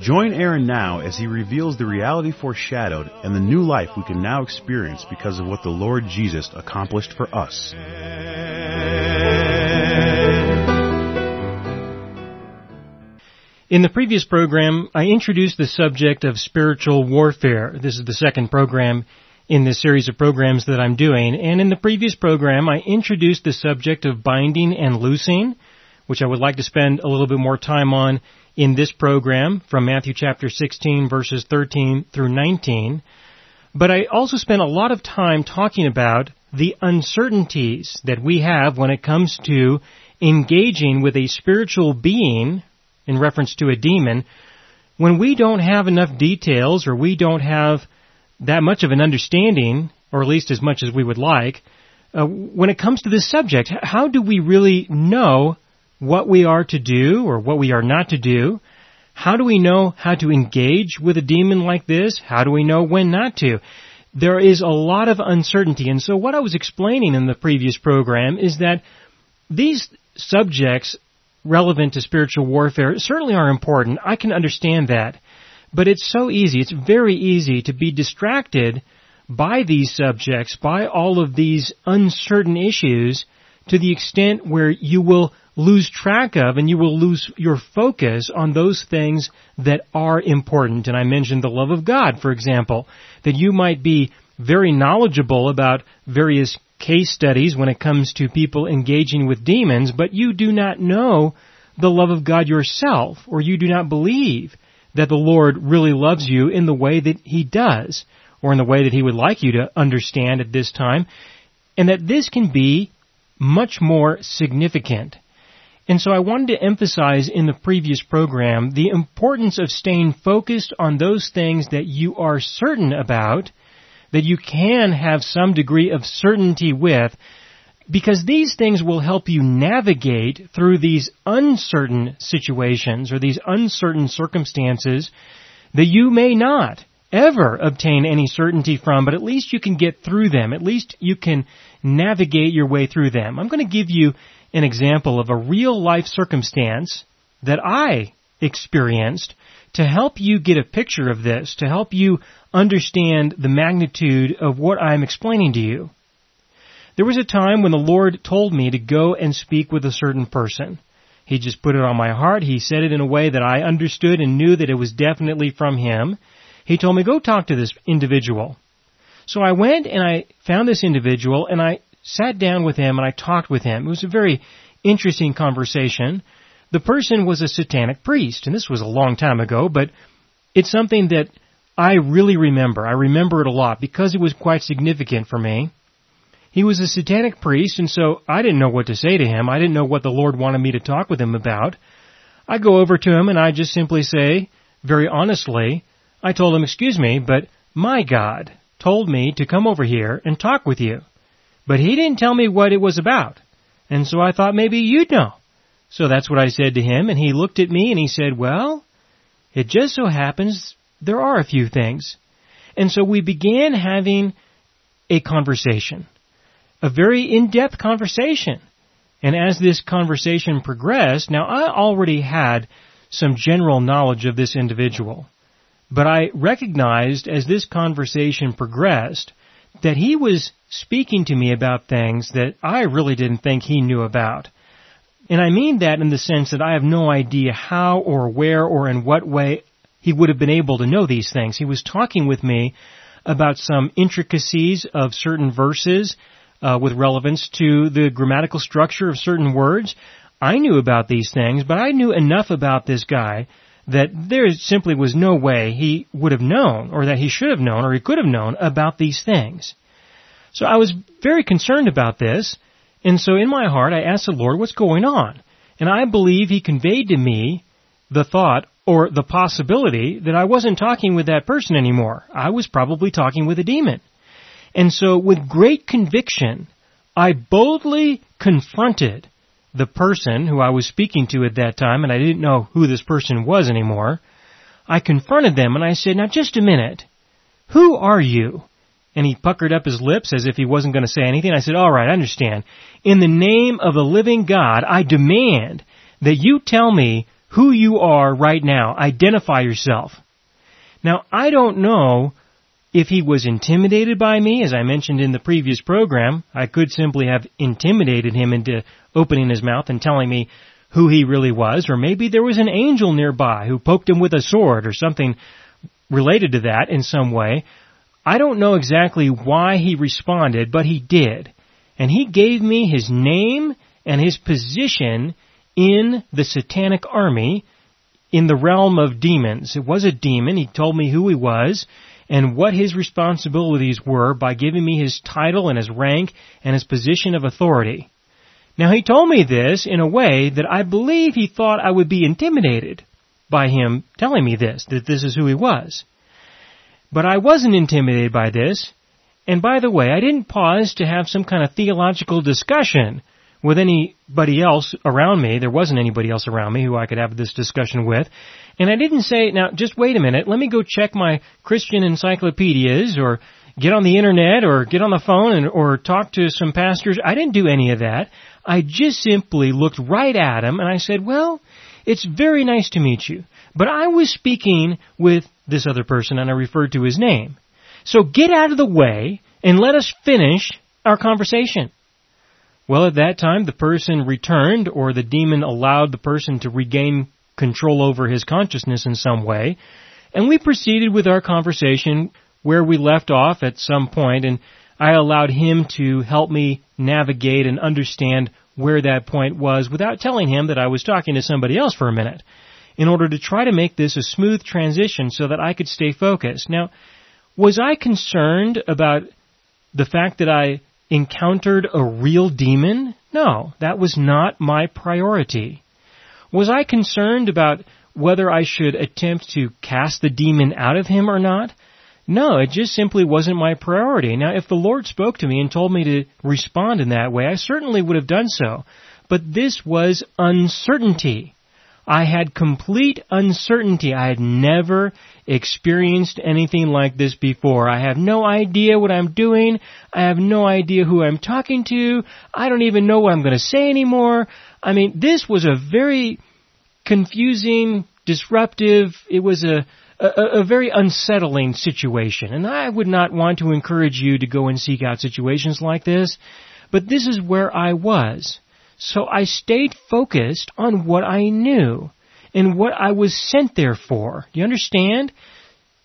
Join Aaron now as he reveals the reality foreshadowed and the new life we can now experience because of what the Lord Jesus accomplished for us. In the previous program, I introduced the subject of spiritual warfare. This is the second program in this series of programs that I'm doing. And in the previous program, I introduced the subject of binding and loosing, which I would like to spend a little bit more time on in this program from Matthew chapter 16 verses 13 through 19. But I also spent a lot of time talking about the uncertainties that we have when it comes to engaging with a spiritual being in reference to a demon, when we don't have enough details or we don't have that much of an understanding, or at least as much as we would like, uh, when it comes to this subject, how do we really know what we are to do or what we are not to do? How do we know how to engage with a demon like this? How do we know when not to? There is a lot of uncertainty. And so what I was explaining in the previous program is that these subjects relevant to spiritual warfare certainly are important. I can understand that. But it's so easy, it's very easy to be distracted by these subjects, by all of these uncertain issues, to the extent where you will lose track of and you will lose your focus on those things that are important. And I mentioned the love of God, for example, that you might be very knowledgeable about various case studies when it comes to people engaging with demons, but you do not know the love of God yourself, or you do not believe that the Lord really loves you in the way that He does, or in the way that He would like you to understand at this time, and that this can be much more significant. And so I wanted to emphasize in the previous program the importance of staying focused on those things that you are certain about, that you can have some degree of certainty with, because these things will help you navigate through these uncertain situations or these uncertain circumstances that you may not ever obtain any certainty from, but at least you can get through them. At least you can navigate your way through them. I'm going to give you an example of a real life circumstance that I experienced to help you get a picture of this, to help you understand the magnitude of what I'm explaining to you. There was a time when the Lord told me to go and speak with a certain person. He just put it on my heart. He said it in a way that I understood and knew that it was definitely from Him. He told me, go talk to this individual. So I went and I found this individual and I sat down with him and I talked with him. It was a very interesting conversation. The person was a satanic priest, and this was a long time ago, but it's something that I really remember. I remember it a lot because it was quite significant for me. He was a satanic priest, and so I didn't know what to say to him. I didn't know what the Lord wanted me to talk with him about. I go over to him and I just simply say, very honestly, I told him, excuse me, but my God told me to come over here and talk with you. But he didn't tell me what it was about. And so I thought maybe you'd know. So that's what I said to him, and he looked at me and he said, well, it just so happens there are a few things. And so we began having a conversation a very in-depth conversation. And as this conversation progressed, now I already had some general knowledge of this individual, but I recognized as this conversation progressed that he was speaking to me about things that I really didn't think he knew about. And I mean that in the sense that I have no idea how or where or in what way he would have been able to know these things. He was talking with me about some intricacies of certain verses uh, with relevance to the grammatical structure of certain words. I knew about these things, but I knew enough about this guy that there simply was no way he would have known, or that he should have known, or he could have known about these things. So I was very concerned about this, and so in my heart I asked the Lord, what's going on? And I believe He conveyed to me the thought or the possibility that I wasn't talking with that person anymore. I was probably talking with a demon. And so with great conviction, I boldly confronted the person who I was speaking to at that time, and I didn't know who this person was anymore. I confronted them and I said, now just a minute. Who are you? And he puckered up his lips as if he wasn't going to say anything. I said, alright, I understand. In the name of the living God, I demand that you tell me who you are right now. Identify yourself. Now, I don't know if he was intimidated by me, as I mentioned in the previous program, I could simply have intimidated him into opening his mouth and telling me who he really was, or maybe there was an angel nearby who poked him with a sword or something related to that in some way. I don't know exactly why he responded, but he did. And he gave me his name and his position in the satanic army in the realm of demons. It was a demon. He told me who he was and what his responsibilities were by giving me his title and his rank and his position of authority. Now he told me this in a way that I believe he thought I would be intimidated by him telling me this, that this is who he was. But I wasn't intimidated by this, and by the way, I didn't pause to have some kind of theological discussion with anybody else around me. There wasn't anybody else around me who I could have this discussion with. And I didn't say, now just wait a minute, let me go check my Christian encyclopedias or get on the internet or get on the phone and, or talk to some pastors. I didn't do any of that. I just simply looked right at him and I said, well, it's very nice to meet you. But I was speaking with this other person and I referred to his name. So get out of the way and let us finish our conversation. Well, at that time, the person returned or the demon allowed the person to regain control over his consciousness in some way. And we proceeded with our conversation where we left off at some point and I allowed him to help me navigate and understand where that point was without telling him that I was talking to somebody else for a minute in order to try to make this a smooth transition so that I could stay focused. Now, was I concerned about the fact that I encountered a real demon? No, that was not my priority. Was I concerned about whether I should attempt to cast the demon out of him or not? No, it just simply wasn't my priority. Now, if the Lord spoke to me and told me to respond in that way, I certainly would have done so. But this was uncertainty. I had complete uncertainty. I had never experienced anything like this before. I have no idea what I'm doing. I have no idea who I'm talking to. I don't even know what I'm going to say anymore. I mean, this was a very confusing, disruptive, it was a, a, a, very unsettling situation. And I would not want to encourage you to go and seek out situations like this, but this is where I was. So I stayed focused on what I knew and what I was sent there for. You understand?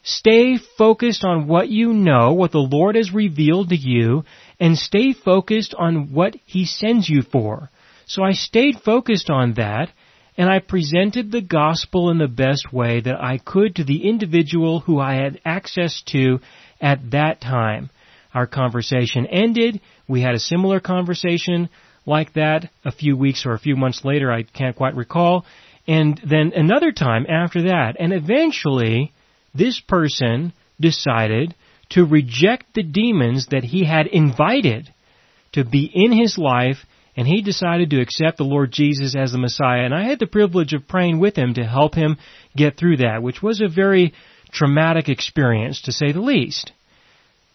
Stay focused on what you know, what the Lord has revealed to you, and stay focused on what He sends you for. So I stayed focused on that, and I presented the gospel in the best way that I could to the individual who I had access to at that time. Our conversation ended. We had a similar conversation like that a few weeks or a few months later, I can't quite recall. And then another time after that, and eventually this person decided to reject the demons that he had invited to be in his life and he decided to accept the Lord Jesus as the Messiah and I had the privilege of praying with him to help him get through that, which was a very traumatic experience to say the least.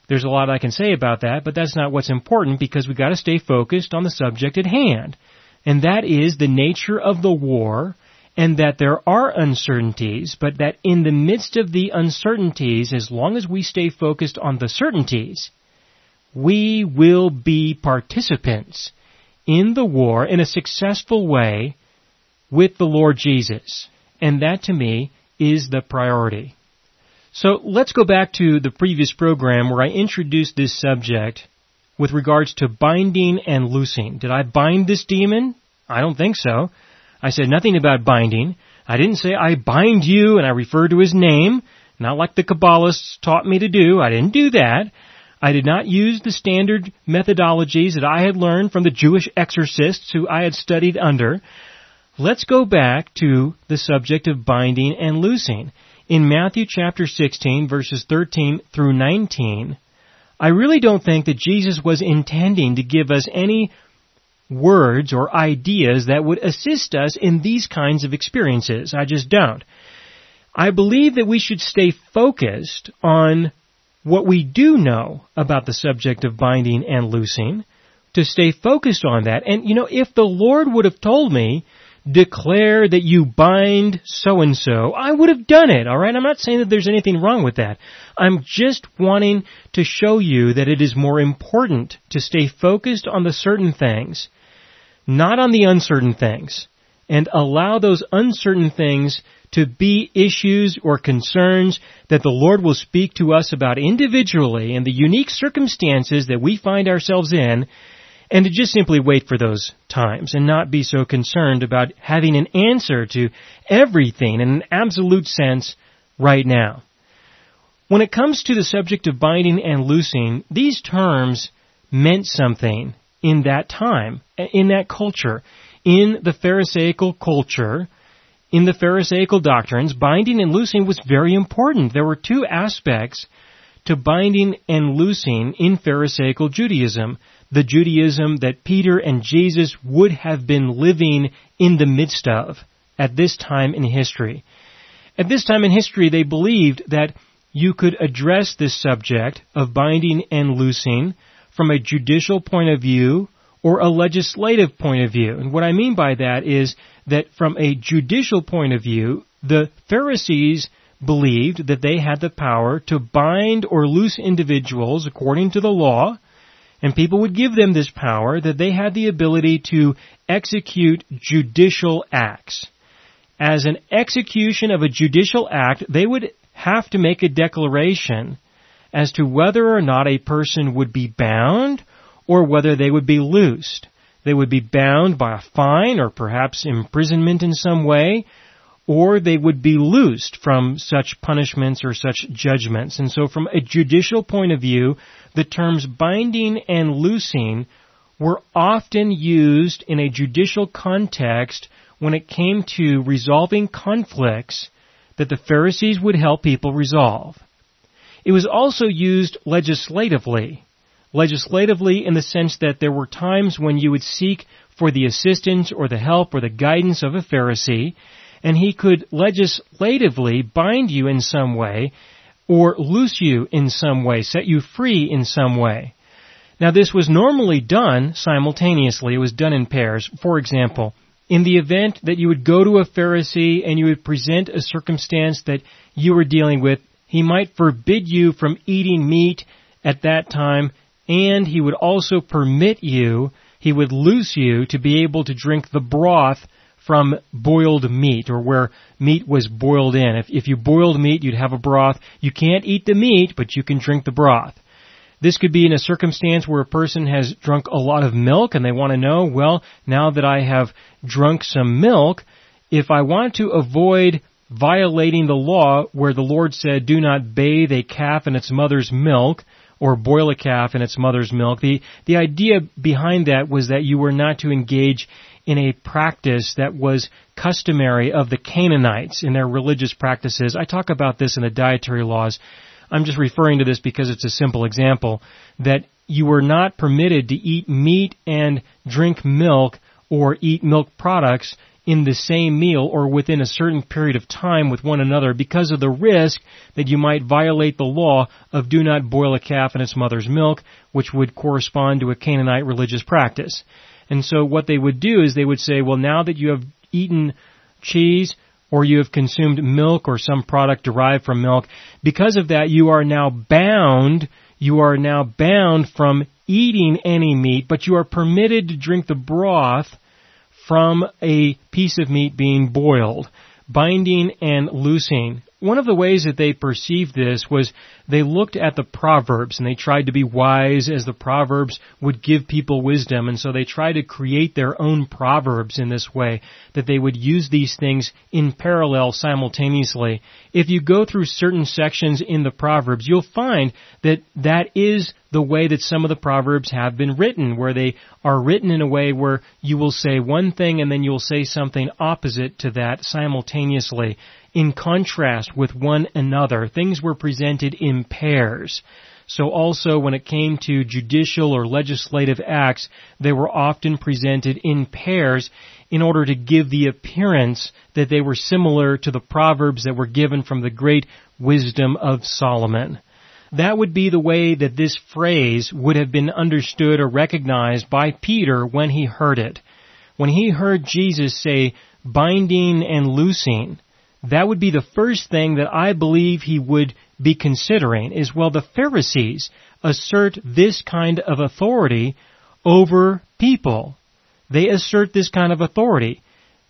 There's a lot I can say about that, but that's not what's important because we've got to stay focused on the subject at hand. And that is the nature of the war and that there are uncertainties, but that in the midst of the uncertainties, as long as we stay focused on the certainties, we will be participants in the war in a successful way with the Lord Jesus. And that to me is the priority. So let's go back to the previous program where I introduced this subject with regards to binding and loosing. Did I bind this demon? I don't think so. I said nothing about binding. I didn't say I bind you and I referred to his name, not like the Kabbalists taught me to do. I didn't do that. I did not use the standard methodologies that I had learned from the Jewish exorcists who I had studied under. Let's go back to the subject of binding and loosing. In Matthew chapter 16 verses 13 through 19, I really don't think that Jesus was intending to give us any words or ideas that would assist us in these kinds of experiences. I just don't. I believe that we should stay focused on what we do know about the subject of binding and loosing, to stay focused on that. And you know, if the Lord would have told me, declare that you bind so and so, I would have done it, alright? I'm not saying that there's anything wrong with that. I'm just wanting to show you that it is more important to stay focused on the certain things not on the uncertain things, and allow those uncertain things to be issues or concerns that the Lord will speak to us about individually in the unique circumstances that we find ourselves in, and to just simply wait for those times and not be so concerned about having an answer to everything in an absolute sense right now. When it comes to the subject of binding and loosing, these terms meant something in that time, in that culture. In the Pharisaical culture, in the Pharisaical doctrines, binding and loosing was very important. There were two aspects to binding and loosing in Pharisaical Judaism. The Judaism that Peter and Jesus would have been living in the midst of at this time in history. At this time in history, they believed that you could address this subject of binding and loosing from a judicial point of view or a legislative point of view. And what I mean by that is that from a judicial point of view, the Pharisees believed that they had the power to bind or loose individuals according to the law, and people would give them this power that they had the ability to execute judicial acts. As an execution of a judicial act, they would have to make a declaration as to whether or not a person would be bound or whether they would be loosed. They would be bound by a fine or perhaps imprisonment in some way, or they would be loosed from such punishments or such judgments. And so from a judicial point of view, the terms binding and loosing were often used in a judicial context when it came to resolving conflicts that the Pharisees would help people resolve. It was also used legislatively. Legislatively in the sense that there were times when you would seek for the assistance or the help or the guidance of a Pharisee, and he could legislatively bind you in some way or loose you in some way, set you free in some way. Now this was normally done simultaneously. It was done in pairs. For example, in the event that you would go to a Pharisee and you would present a circumstance that you were dealing with he might forbid you from eating meat at that time, and he would also permit you, he would loose you to be able to drink the broth from boiled meat or where meat was boiled in. If, if you boiled meat, you'd have a broth. You can't eat the meat, but you can drink the broth. This could be in a circumstance where a person has drunk a lot of milk and they want to know, well, now that I have drunk some milk, if I want to avoid violating the law where the Lord said, do not bathe a calf in its mother's milk or boil a calf in its mother's milk. The, the idea behind that was that you were not to engage in a practice that was customary of the Canaanites in their religious practices. I talk about this in the dietary laws. I'm just referring to this because it's a simple example that you were not permitted to eat meat and drink milk or eat milk products in the same meal or within a certain period of time with one another because of the risk that you might violate the law of do not boil a calf in its mother's milk, which would correspond to a Canaanite religious practice. And so what they would do is they would say, well now that you have eaten cheese, or you have consumed milk or some product derived from milk, because of that you are now bound, you are now bound from eating any meat, but you are permitted to drink the broth from a piece of meat being boiled, binding and loosing. One of the ways that they perceived this was they looked at the Proverbs and they tried to be wise as the Proverbs would give people wisdom and so they tried to create their own Proverbs in this way that they would use these things in parallel simultaneously. If you go through certain sections in the Proverbs, you'll find that that is the way that some of the Proverbs have been written, where they are written in a way where you will say one thing and then you'll say something opposite to that simultaneously in contrast with one another. Things were presented in pairs. So also when it came to judicial or legislative acts, they were often presented in pairs in order to give the appearance that they were similar to the proverbs that were given from the great wisdom of Solomon. That would be the way that this phrase would have been understood or recognized by Peter when he heard it. When he heard Jesus say, binding and loosing, that would be the first thing that I believe he would be considering is, well, the Pharisees assert this kind of authority over people. They assert this kind of authority.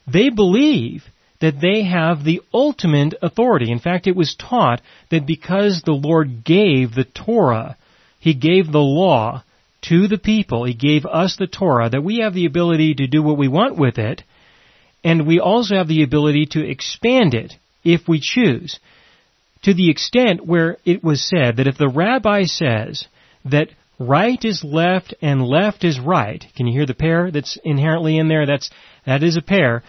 They believe that they have the ultimate authority. In fact, it was taught that because the Lord gave the Torah, He gave the law to the people, He gave us the Torah, that we have the ability to do what we want with it, and we also have the ability to expand it if we choose. To the extent where it was said that if the rabbi says that right is left and left is right, can you hear the pair that's inherently in there? That's, that is a pair.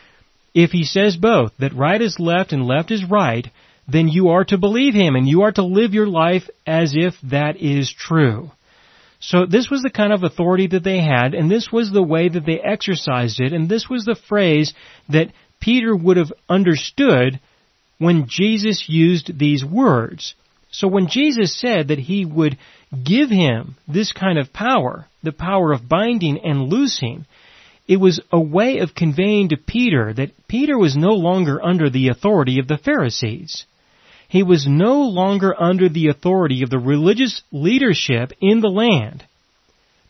If he says both, that right is left and left is right, then you are to believe him and you are to live your life as if that is true. So this was the kind of authority that they had, and this was the way that they exercised it, and this was the phrase that Peter would have understood when Jesus used these words. So when Jesus said that he would give him this kind of power, the power of binding and loosing, it was a way of conveying to Peter that Peter was no longer under the authority of the Pharisees. He was no longer under the authority of the religious leadership in the land.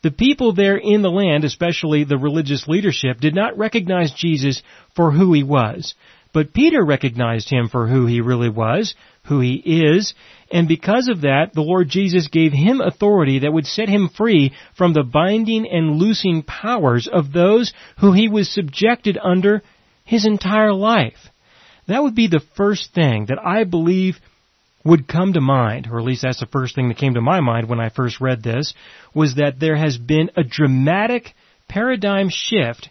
The people there in the land, especially the religious leadership, did not recognize Jesus for who he was. But Peter recognized him for who he really was, who he is, and because of that, the Lord Jesus gave him authority that would set him free from the binding and loosing powers of those who he was subjected under his entire life. That would be the first thing that I believe would come to mind, or at least that's the first thing that came to my mind when I first read this, was that there has been a dramatic paradigm shift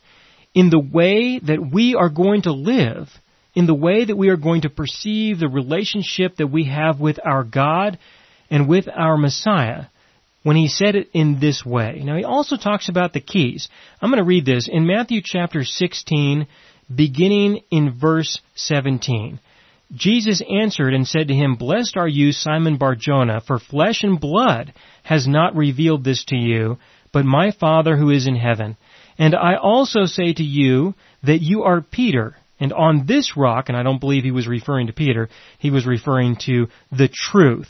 in the way that we are going to live in the way that we are going to perceive the relationship that we have with our God and with our Messiah when he said it in this way. Now he also talks about the keys. I'm going to read this in Matthew chapter 16 beginning in verse 17. Jesus answered and said to him, Blessed are you, Simon Barjona, for flesh and blood has not revealed this to you, but my Father who is in heaven. And I also say to you that you are Peter, and on this rock, and I don't believe he was referring to Peter, he was referring to the truth.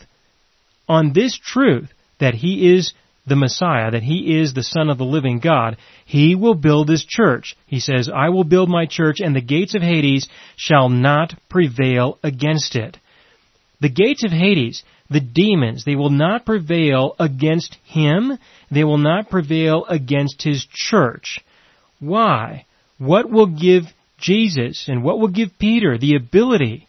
On this truth, that he is the Messiah, that he is the Son of the living God, he will build his church. He says, I will build my church and the gates of Hades shall not prevail against it. The gates of Hades, the demons, they will not prevail against him. They will not prevail against his church. Why? What will give Jesus and what will give Peter the ability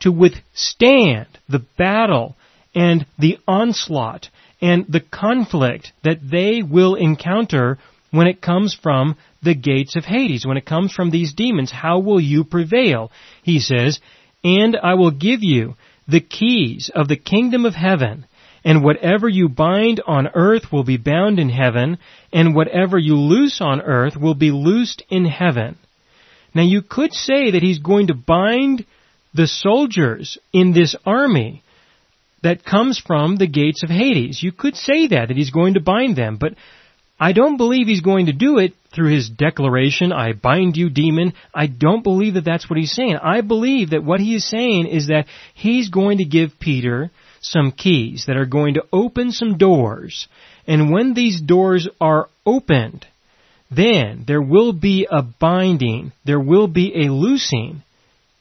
to withstand the battle and the onslaught and the conflict that they will encounter when it comes from the gates of Hades, when it comes from these demons. How will you prevail? He says, and I will give you the keys of the kingdom of heaven, and whatever you bind on earth will be bound in heaven, and whatever you loose on earth will be loosed in heaven. Now you could say that he's going to bind the soldiers in this army that comes from the gates of Hades. You could say that, that he's going to bind them, but I don't believe he's going to do it through his declaration, I bind you demon. I don't believe that that's what he's saying. I believe that what he is saying is that he's going to give Peter some keys that are going to open some doors. And when these doors are opened, then there will be a binding, there will be a loosing,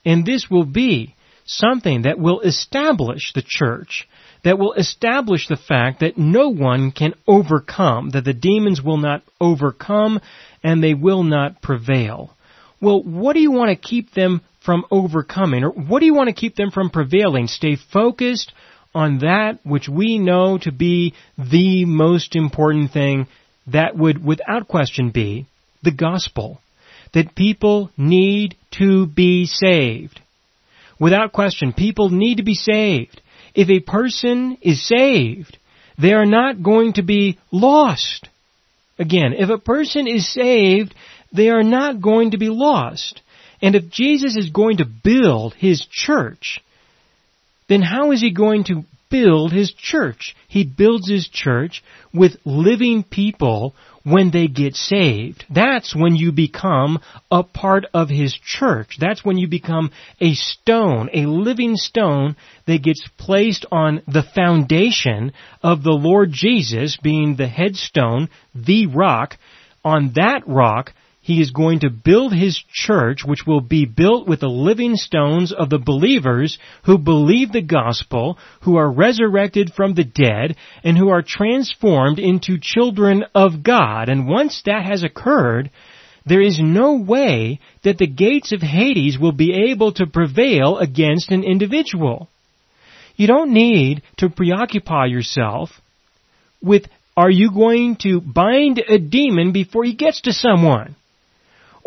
and this will be something that will establish the church, that will establish the fact that no one can overcome, that the demons will not overcome, and they will not prevail. Well, what do you want to keep them from overcoming, or what do you want to keep them from prevailing? Stay focused on that which we know to be the most important thing that would without question be the gospel. That people need to be saved. Without question, people need to be saved. If a person is saved, they are not going to be lost. Again, if a person is saved, they are not going to be lost. And if Jesus is going to build his church, then how is he going to build his church? He builds his church with living people when they get saved. That's when you become a part of His church. That's when you become a stone, a living stone that gets placed on the foundation of the Lord Jesus being the headstone, the rock. On that rock, he is going to build his church, which will be built with the living stones of the believers who believe the gospel, who are resurrected from the dead, and who are transformed into children of God. And once that has occurred, there is no way that the gates of Hades will be able to prevail against an individual. You don't need to preoccupy yourself with are you going to bind a demon before he gets to someone?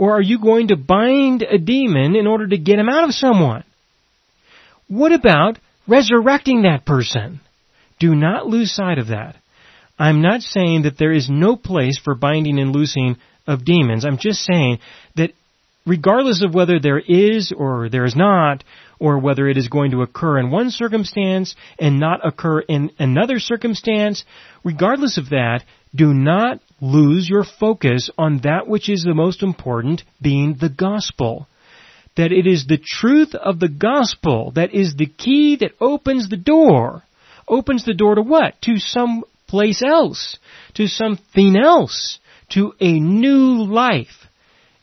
Or are you going to bind a demon in order to get him out of someone? What about resurrecting that person? Do not lose sight of that. I'm not saying that there is no place for binding and loosing of demons. I'm just saying that regardless of whether there is or there is not, or whether it is going to occur in one circumstance and not occur in another circumstance, regardless of that, do not lose your focus on that which is the most important, being the gospel. That it is the truth of the gospel that is the key that opens the door. Opens the door to what? To some place else. To something else. To a new life.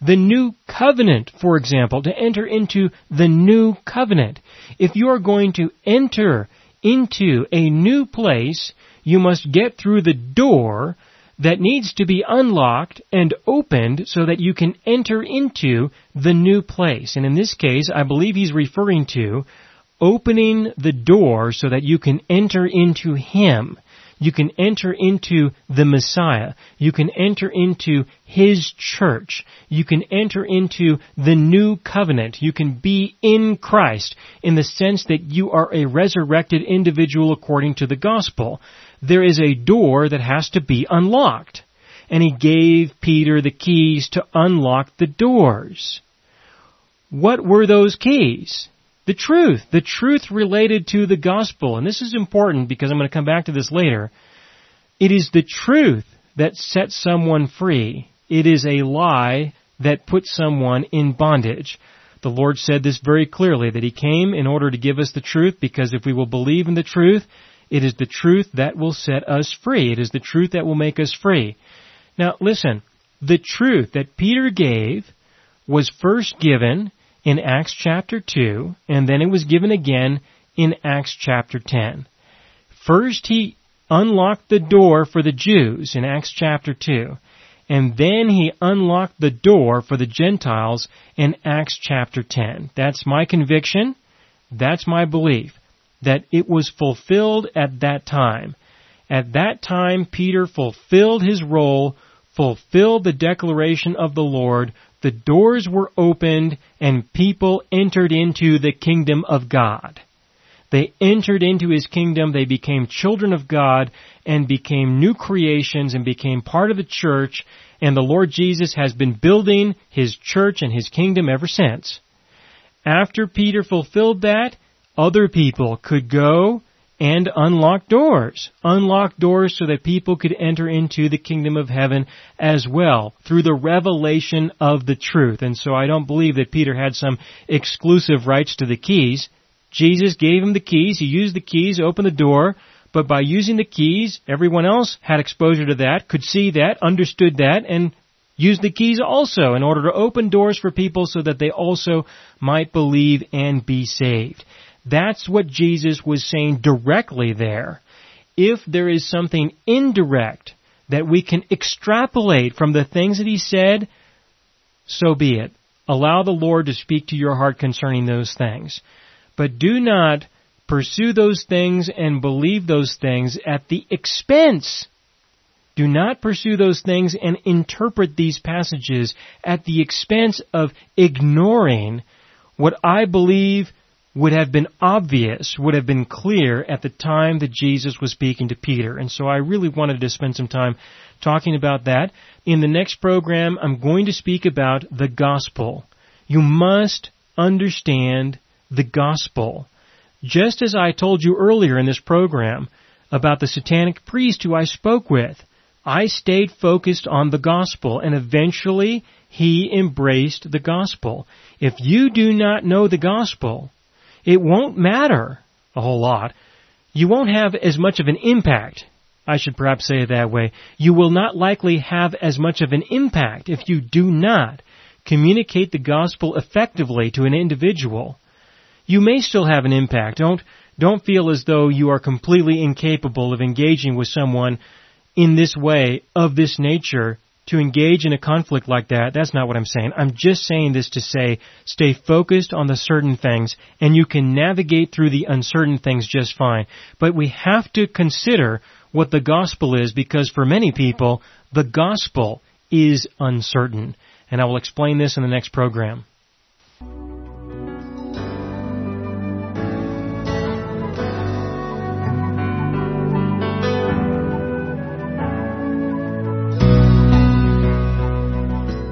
The new covenant, for example, to enter into the new covenant. If you are going to enter into a new place, you must get through the door that needs to be unlocked and opened so that you can enter into the new place. And in this case, I believe he's referring to opening the door so that you can enter into Him. You can enter into the Messiah. You can enter into His church. You can enter into the new covenant. You can be in Christ in the sense that you are a resurrected individual according to the gospel there is a door that has to be unlocked. And he gave Peter the keys to unlock the doors. What were those keys? The truth. The truth related to the gospel. And this is important because I'm going to come back to this later. It is the truth that sets someone free. It is a lie that puts someone in bondage. The Lord said this very clearly, that He came in order to give us the truth, because if we will believe in the truth, it is the truth that will set us free. It is the truth that will make us free. Now listen, the truth that Peter gave was first given in Acts chapter 2, and then it was given again in Acts chapter 10. First he unlocked the door for the Jews in Acts chapter 2, and then he unlocked the door for the Gentiles in Acts chapter 10. That's my conviction. That's my belief that it was fulfilled at that time. At that time, Peter fulfilled his role, fulfilled the declaration of the Lord, the doors were opened, and people entered into the kingdom of God. They entered into his kingdom, they became children of God, and became new creations, and became part of the church, and the Lord Jesus has been building his church and his kingdom ever since. After Peter fulfilled that, other people could go and unlock doors. Unlock doors so that people could enter into the kingdom of heaven as well through the revelation of the truth. And so I don't believe that Peter had some exclusive rights to the keys. Jesus gave him the keys. He used the keys, opened the door. But by using the keys, everyone else had exposure to that, could see that, understood that, and used the keys also in order to open doors for people so that they also might believe and be saved. That's what Jesus was saying directly there. If there is something indirect that we can extrapolate from the things that he said, so be it. Allow the Lord to speak to your heart concerning those things. But do not pursue those things and believe those things at the expense. Do not pursue those things and interpret these passages at the expense of ignoring what I believe would have been obvious, would have been clear at the time that Jesus was speaking to Peter. And so I really wanted to spend some time talking about that. In the next program, I'm going to speak about the gospel. You must understand the gospel. Just as I told you earlier in this program about the satanic priest who I spoke with, I stayed focused on the gospel and eventually he embraced the gospel. If you do not know the gospel, it won't matter a whole lot. You won't have as much of an impact. I should perhaps say it that way. You will not likely have as much of an impact if you do not communicate the gospel effectively to an individual. You may still have an impact. Don't, don't feel as though you are completely incapable of engaging with someone in this way, of this nature, to engage in a conflict like that, that's not what I'm saying. I'm just saying this to say stay focused on the certain things and you can navigate through the uncertain things just fine. But we have to consider what the gospel is because for many people, the gospel is uncertain. And I will explain this in the next program.